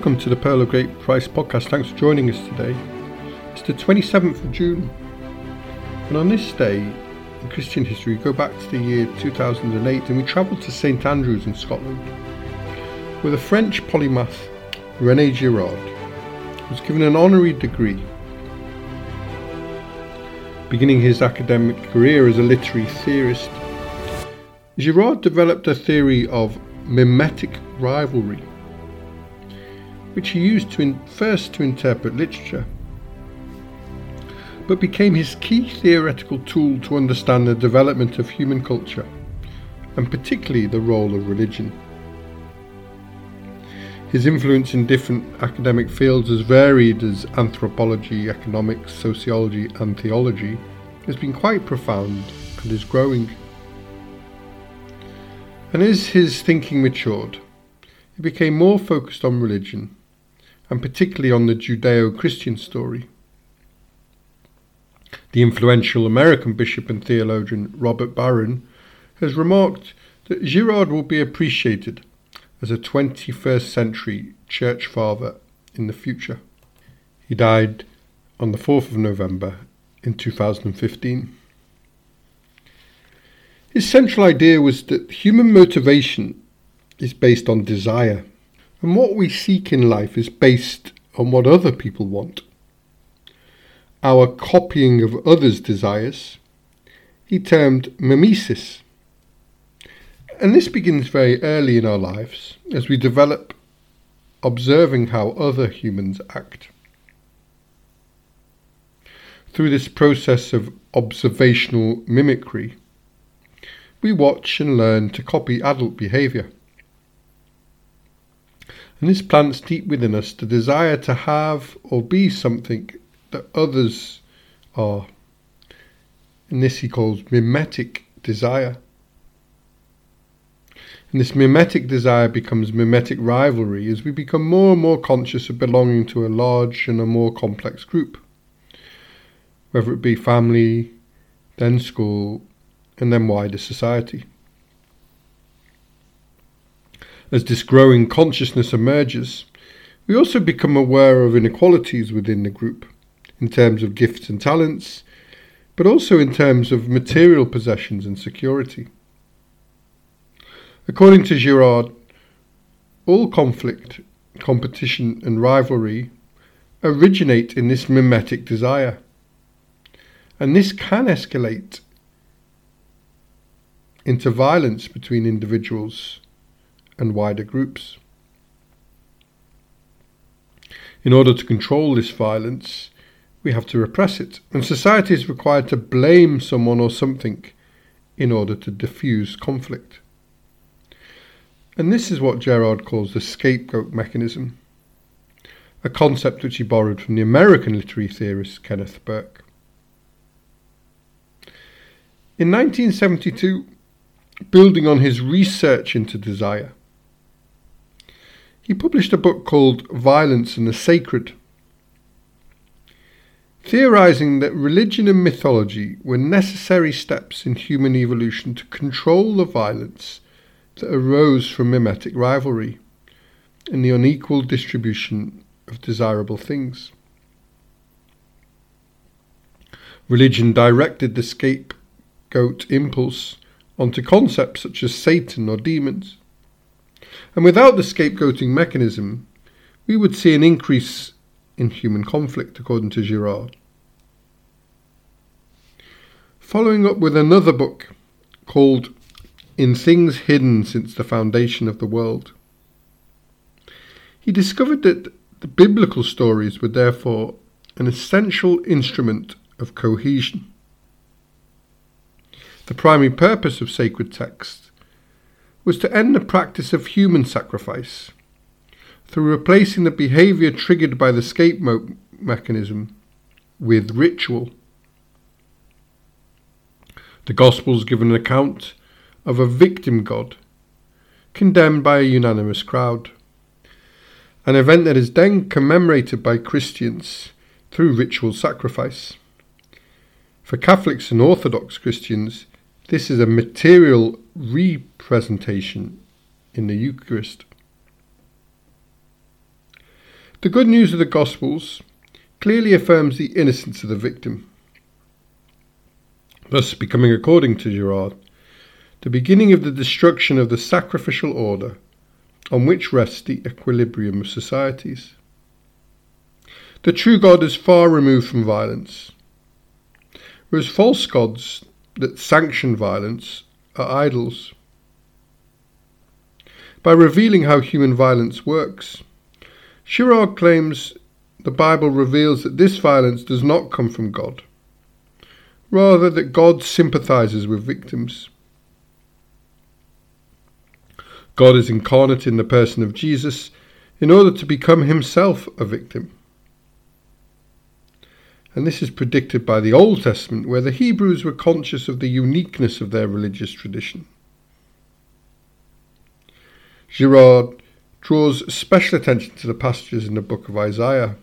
Welcome to the Pearl of Great Price podcast. Thanks for joining us today. It's the 27th of June, and on this day in Christian history, we go back to the year 2008 and we travel to St Andrews in Scotland, where the French polymath René Girard was given an honorary degree, beginning his academic career as a literary theorist. Girard developed a theory of mimetic rivalry which he used to in, first to interpret literature, but became his key theoretical tool to understand the development of human culture, and particularly the role of religion. His influence in different academic fields, as varied as anthropology, economics, sociology, and theology, has been quite profound and is growing. And as his thinking matured, he became more focused on religion and particularly on the Judeo Christian story. The influential American bishop and theologian Robert Barron has remarked that Girard will be appreciated as a 21st century church father in the future. He died on the 4th of November in 2015. His central idea was that human motivation is based on desire and what we seek in life is based on what other people want. Our copying of others' desires, he termed mimesis. And this begins very early in our lives as we develop observing how other humans act. Through this process of observational mimicry, we watch and learn to copy adult behaviour and this plants deep within us the desire to have or be something that others are. And this he calls mimetic desire. And this mimetic desire becomes mimetic rivalry as we become more and more conscious of belonging to a large and a more complex group, whether it be family, then school, and then wider society. As this growing consciousness emerges, we also become aware of inequalities within the group in terms of gifts and talents, but also in terms of material possessions and security. According to Girard, all conflict, competition, and rivalry originate in this mimetic desire, and this can escalate into violence between individuals and wider groups. In order to control this violence, we have to repress it, and society is required to blame someone or something in order to diffuse conflict. And this is what Girard calls the scapegoat mechanism, a concept which he borrowed from the American literary theorist Kenneth Burke. In 1972, building on his research into desire, he published a book called Violence and the Sacred, theorizing that religion and mythology were necessary steps in human evolution to control the violence that arose from mimetic rivalry and the unequal distribution of desirable things. Religion directed the scapegoat impulse onto concepts such as Satan or demons. And without the scapegoating mechanism, we would see an increase in human conflict, according to Girard. Following up with another book called In Things Hidden Since the Foundation of the World, he discovered that the biblical stories were therefore an essential instrument of cohesion. The primary purpose of sacred texts was to end the practice of human sacrifice through replacing the behaviour triggered by the scapegoat mechanism with ritual. The Gospels give an account of a victim god condemned by a unanimous crowd, an event that is then commemorated by Christians through ritual sacrifice. For Catholics and Orthodox Christians, this is a material representation in the Eucharist. The good news of the Gospels clearly affirms the innocence of the victim, thus becoming, according to Girard, the beginning of the destruction of the sacrificial order on which rests the equilibrium of societies. The true God is far removed from violence, whereas false gods that sanction violence are idols. By revealing how human violence works, Girard claims the Bible reveals that this violence does not come from God, rather that God sympathizes with victims. God is incarnate in the person of Jesus in order to become himself a victim. And this is predicted by the Old Testament, where the Hebrews were conscious of the uniqueness of their religious tradition. Girard draws special attention to the passages in the book of Isaiah,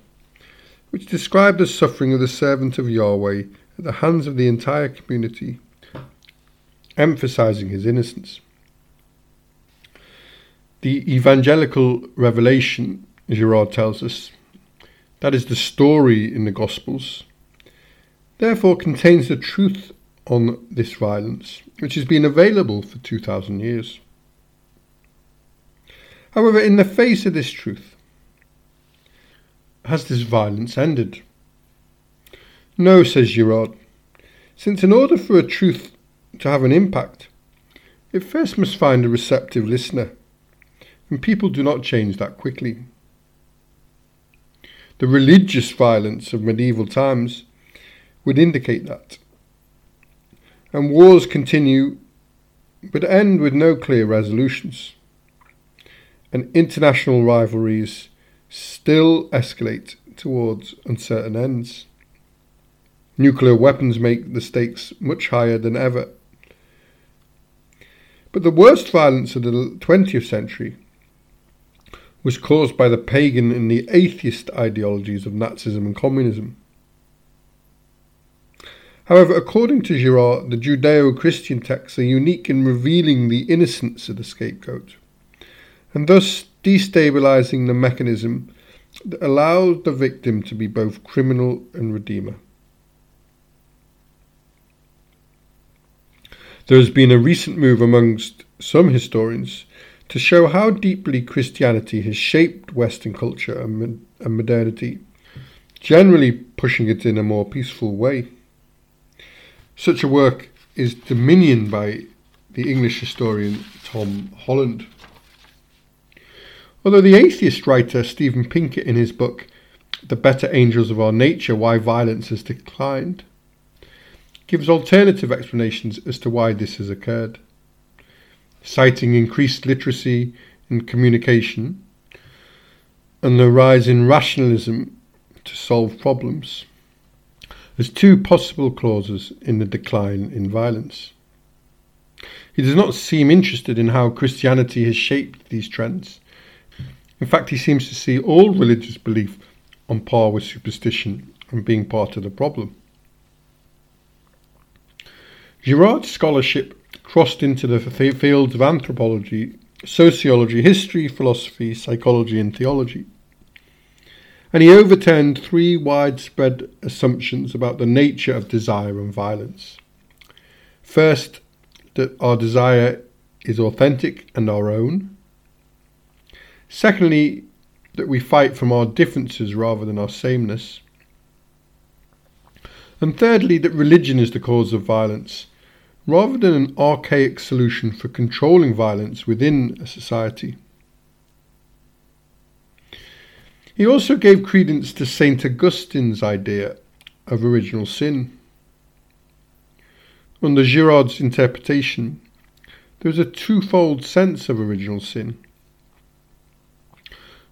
which describe the suffering of the servant of Yahweh at the hands of the entire community, emphasizing his innocence. The evangelical revelation, Girard tells us, that is the story in the Gospels, therefore contains the truth on this violence, which has been available for 2,000 years. However, in the face of this truth, has this violence ended? No, says Girard, since in order for a truth to have an impact, it first must find a receptive listener, and people do not change that quickly. The religious violence of medieval times would indicate that. And wars continue but end with no clear resolutions. And international rivalries still escalate towards uncertain ends. Nuclear weapons make the stakes much higher than ever. But the worst violence of the 20th century was caused by the pagan and the atheist ideologies of Nazism and communism. However, according to Girard, the Judeo Christian texts are unique in revealing the innocence of the scapegoat, and thus destabilizing the mechanism that allows the victim to be both criminal and redeemer. There has been a recent move amongst some historians to show how deeply Christianity has shaped Western culture and, and modernity, generally pushing it in a more peaceful way. Such a work is Dominion by the English historian Tom Holland. Although the atheist writer Steven Pinker, in his book The Better Angels of Our Nature Why Violence Has Declined, gives alternative explanations as to why this has occurred citing increased literacy and communication, and the rise in rationalism to solve problems as two possible causes in the decline in violence. He does not seem interested in how Christianity has shaped these trends. In fact, he seems to see all religious belief on par with superstition and being part of the problem. Girard's scholarship crossed into the fields of anthropology, sociology, history, philosophy, psychology, and theology. And he overturned three widespread assumptions about the nature of desire and violence. First, that our desire is authentic and our own. Secondly, that we fight from our differences rather than our sameness. And thirdly, that religion is the cause of violence rather than an archaic solution for controlling violence within a society. He also gave credence to St. Augustine's idea of original sin. Under Girard's interpretation, there is a twofold sense of original sin.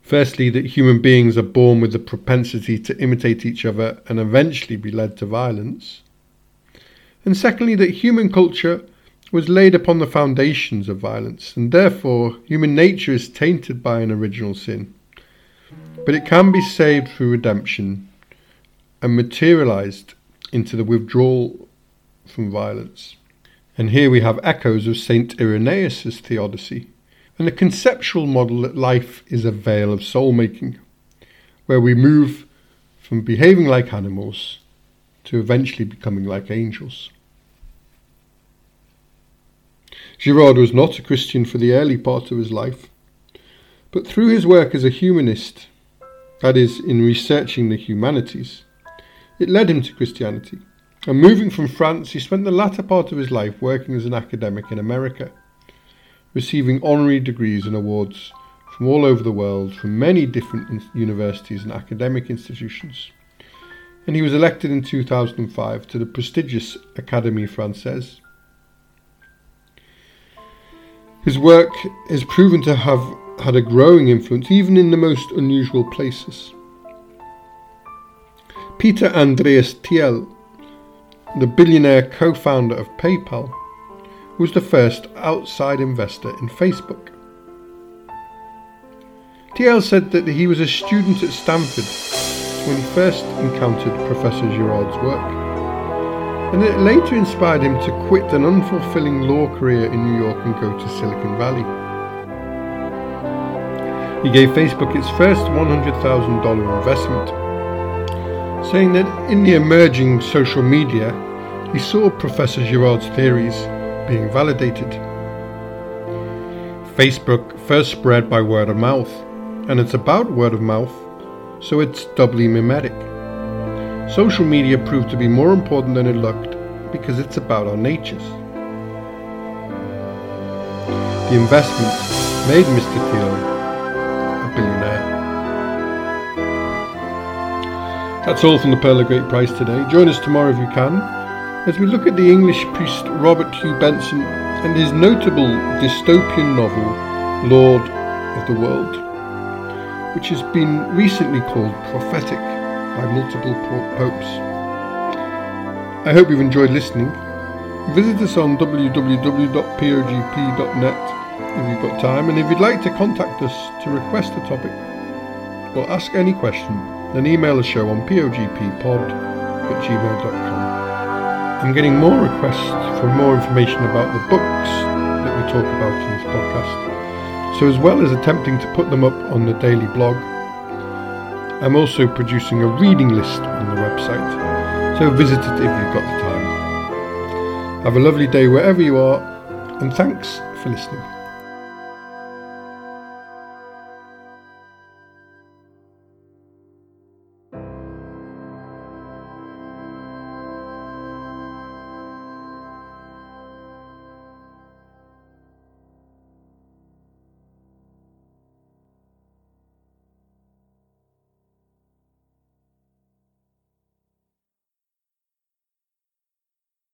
Firstly, that human beings are born with the propensity to imitate each other and eventually be led to violence and secondly, that human culture was laid upon the foundations of violence, and therefore human nature is tainted by an original sin. But it can be saved through redemption and materialized into the withdrawal from violence. And here we have echoes of St. Irenaeus' theodicy, and a conceptual model that life is a vale of soul making, where we move from behaving like animals to eventually becoming like angels. Girard was not a Christian for the early part of his life, but through his work as a humanist, that is, in researching the humanities, it led him to Christianity. And moving from France, he spent the latter part of his life working as an academic in America, receiving honorary degrees and awards from all over the world from many different universities and academic institutions. And he was elected in 2005 to the prestigious Académie Française. His work is proven to have had a growing influence even in the most unusual places. Peter Andreas Thiel, the billionaire co founder of PayPal, was the first outside investor in Facebook. Thiel said that he was a student at Stanford when he first encountered Professor Girard's work, and it later inspired him to quit an unfulfilling law career in New York and go to Silicon Valley. He gave Facebook its first $100,000 investment saying that in the emerging social media, he saw Professor Girard's theories being validated. Facebook first spread by word of mouth, and it's about word of mouth, so it's doubly mimetic. Social media proved to be more important than it looked because it's about our natures. The investment made Mr. Thiel a billionaire. That's all from the Pearl of Great Price today. Join us tomorrow if you can, as we look at the English priest Robert Hugh Benson and his notable dystopian novel, Lord of the World, which has been recently called prophetic by multiple popes. I hope you've enjoyed listening. Visit us on www.pogp.net if you've got time, and if you'd like to contact us to request a topic or ask any question, then email the show on pogppod at gmail.com. I'm getting more requests for more information about the books that we talk about in this podcast. So, as well as attempting to put them up on the daily blog, I'm also producing a reading list on the website. So, visit it if you've got the time. Have a lovely day wherever you are, and thanks for listening.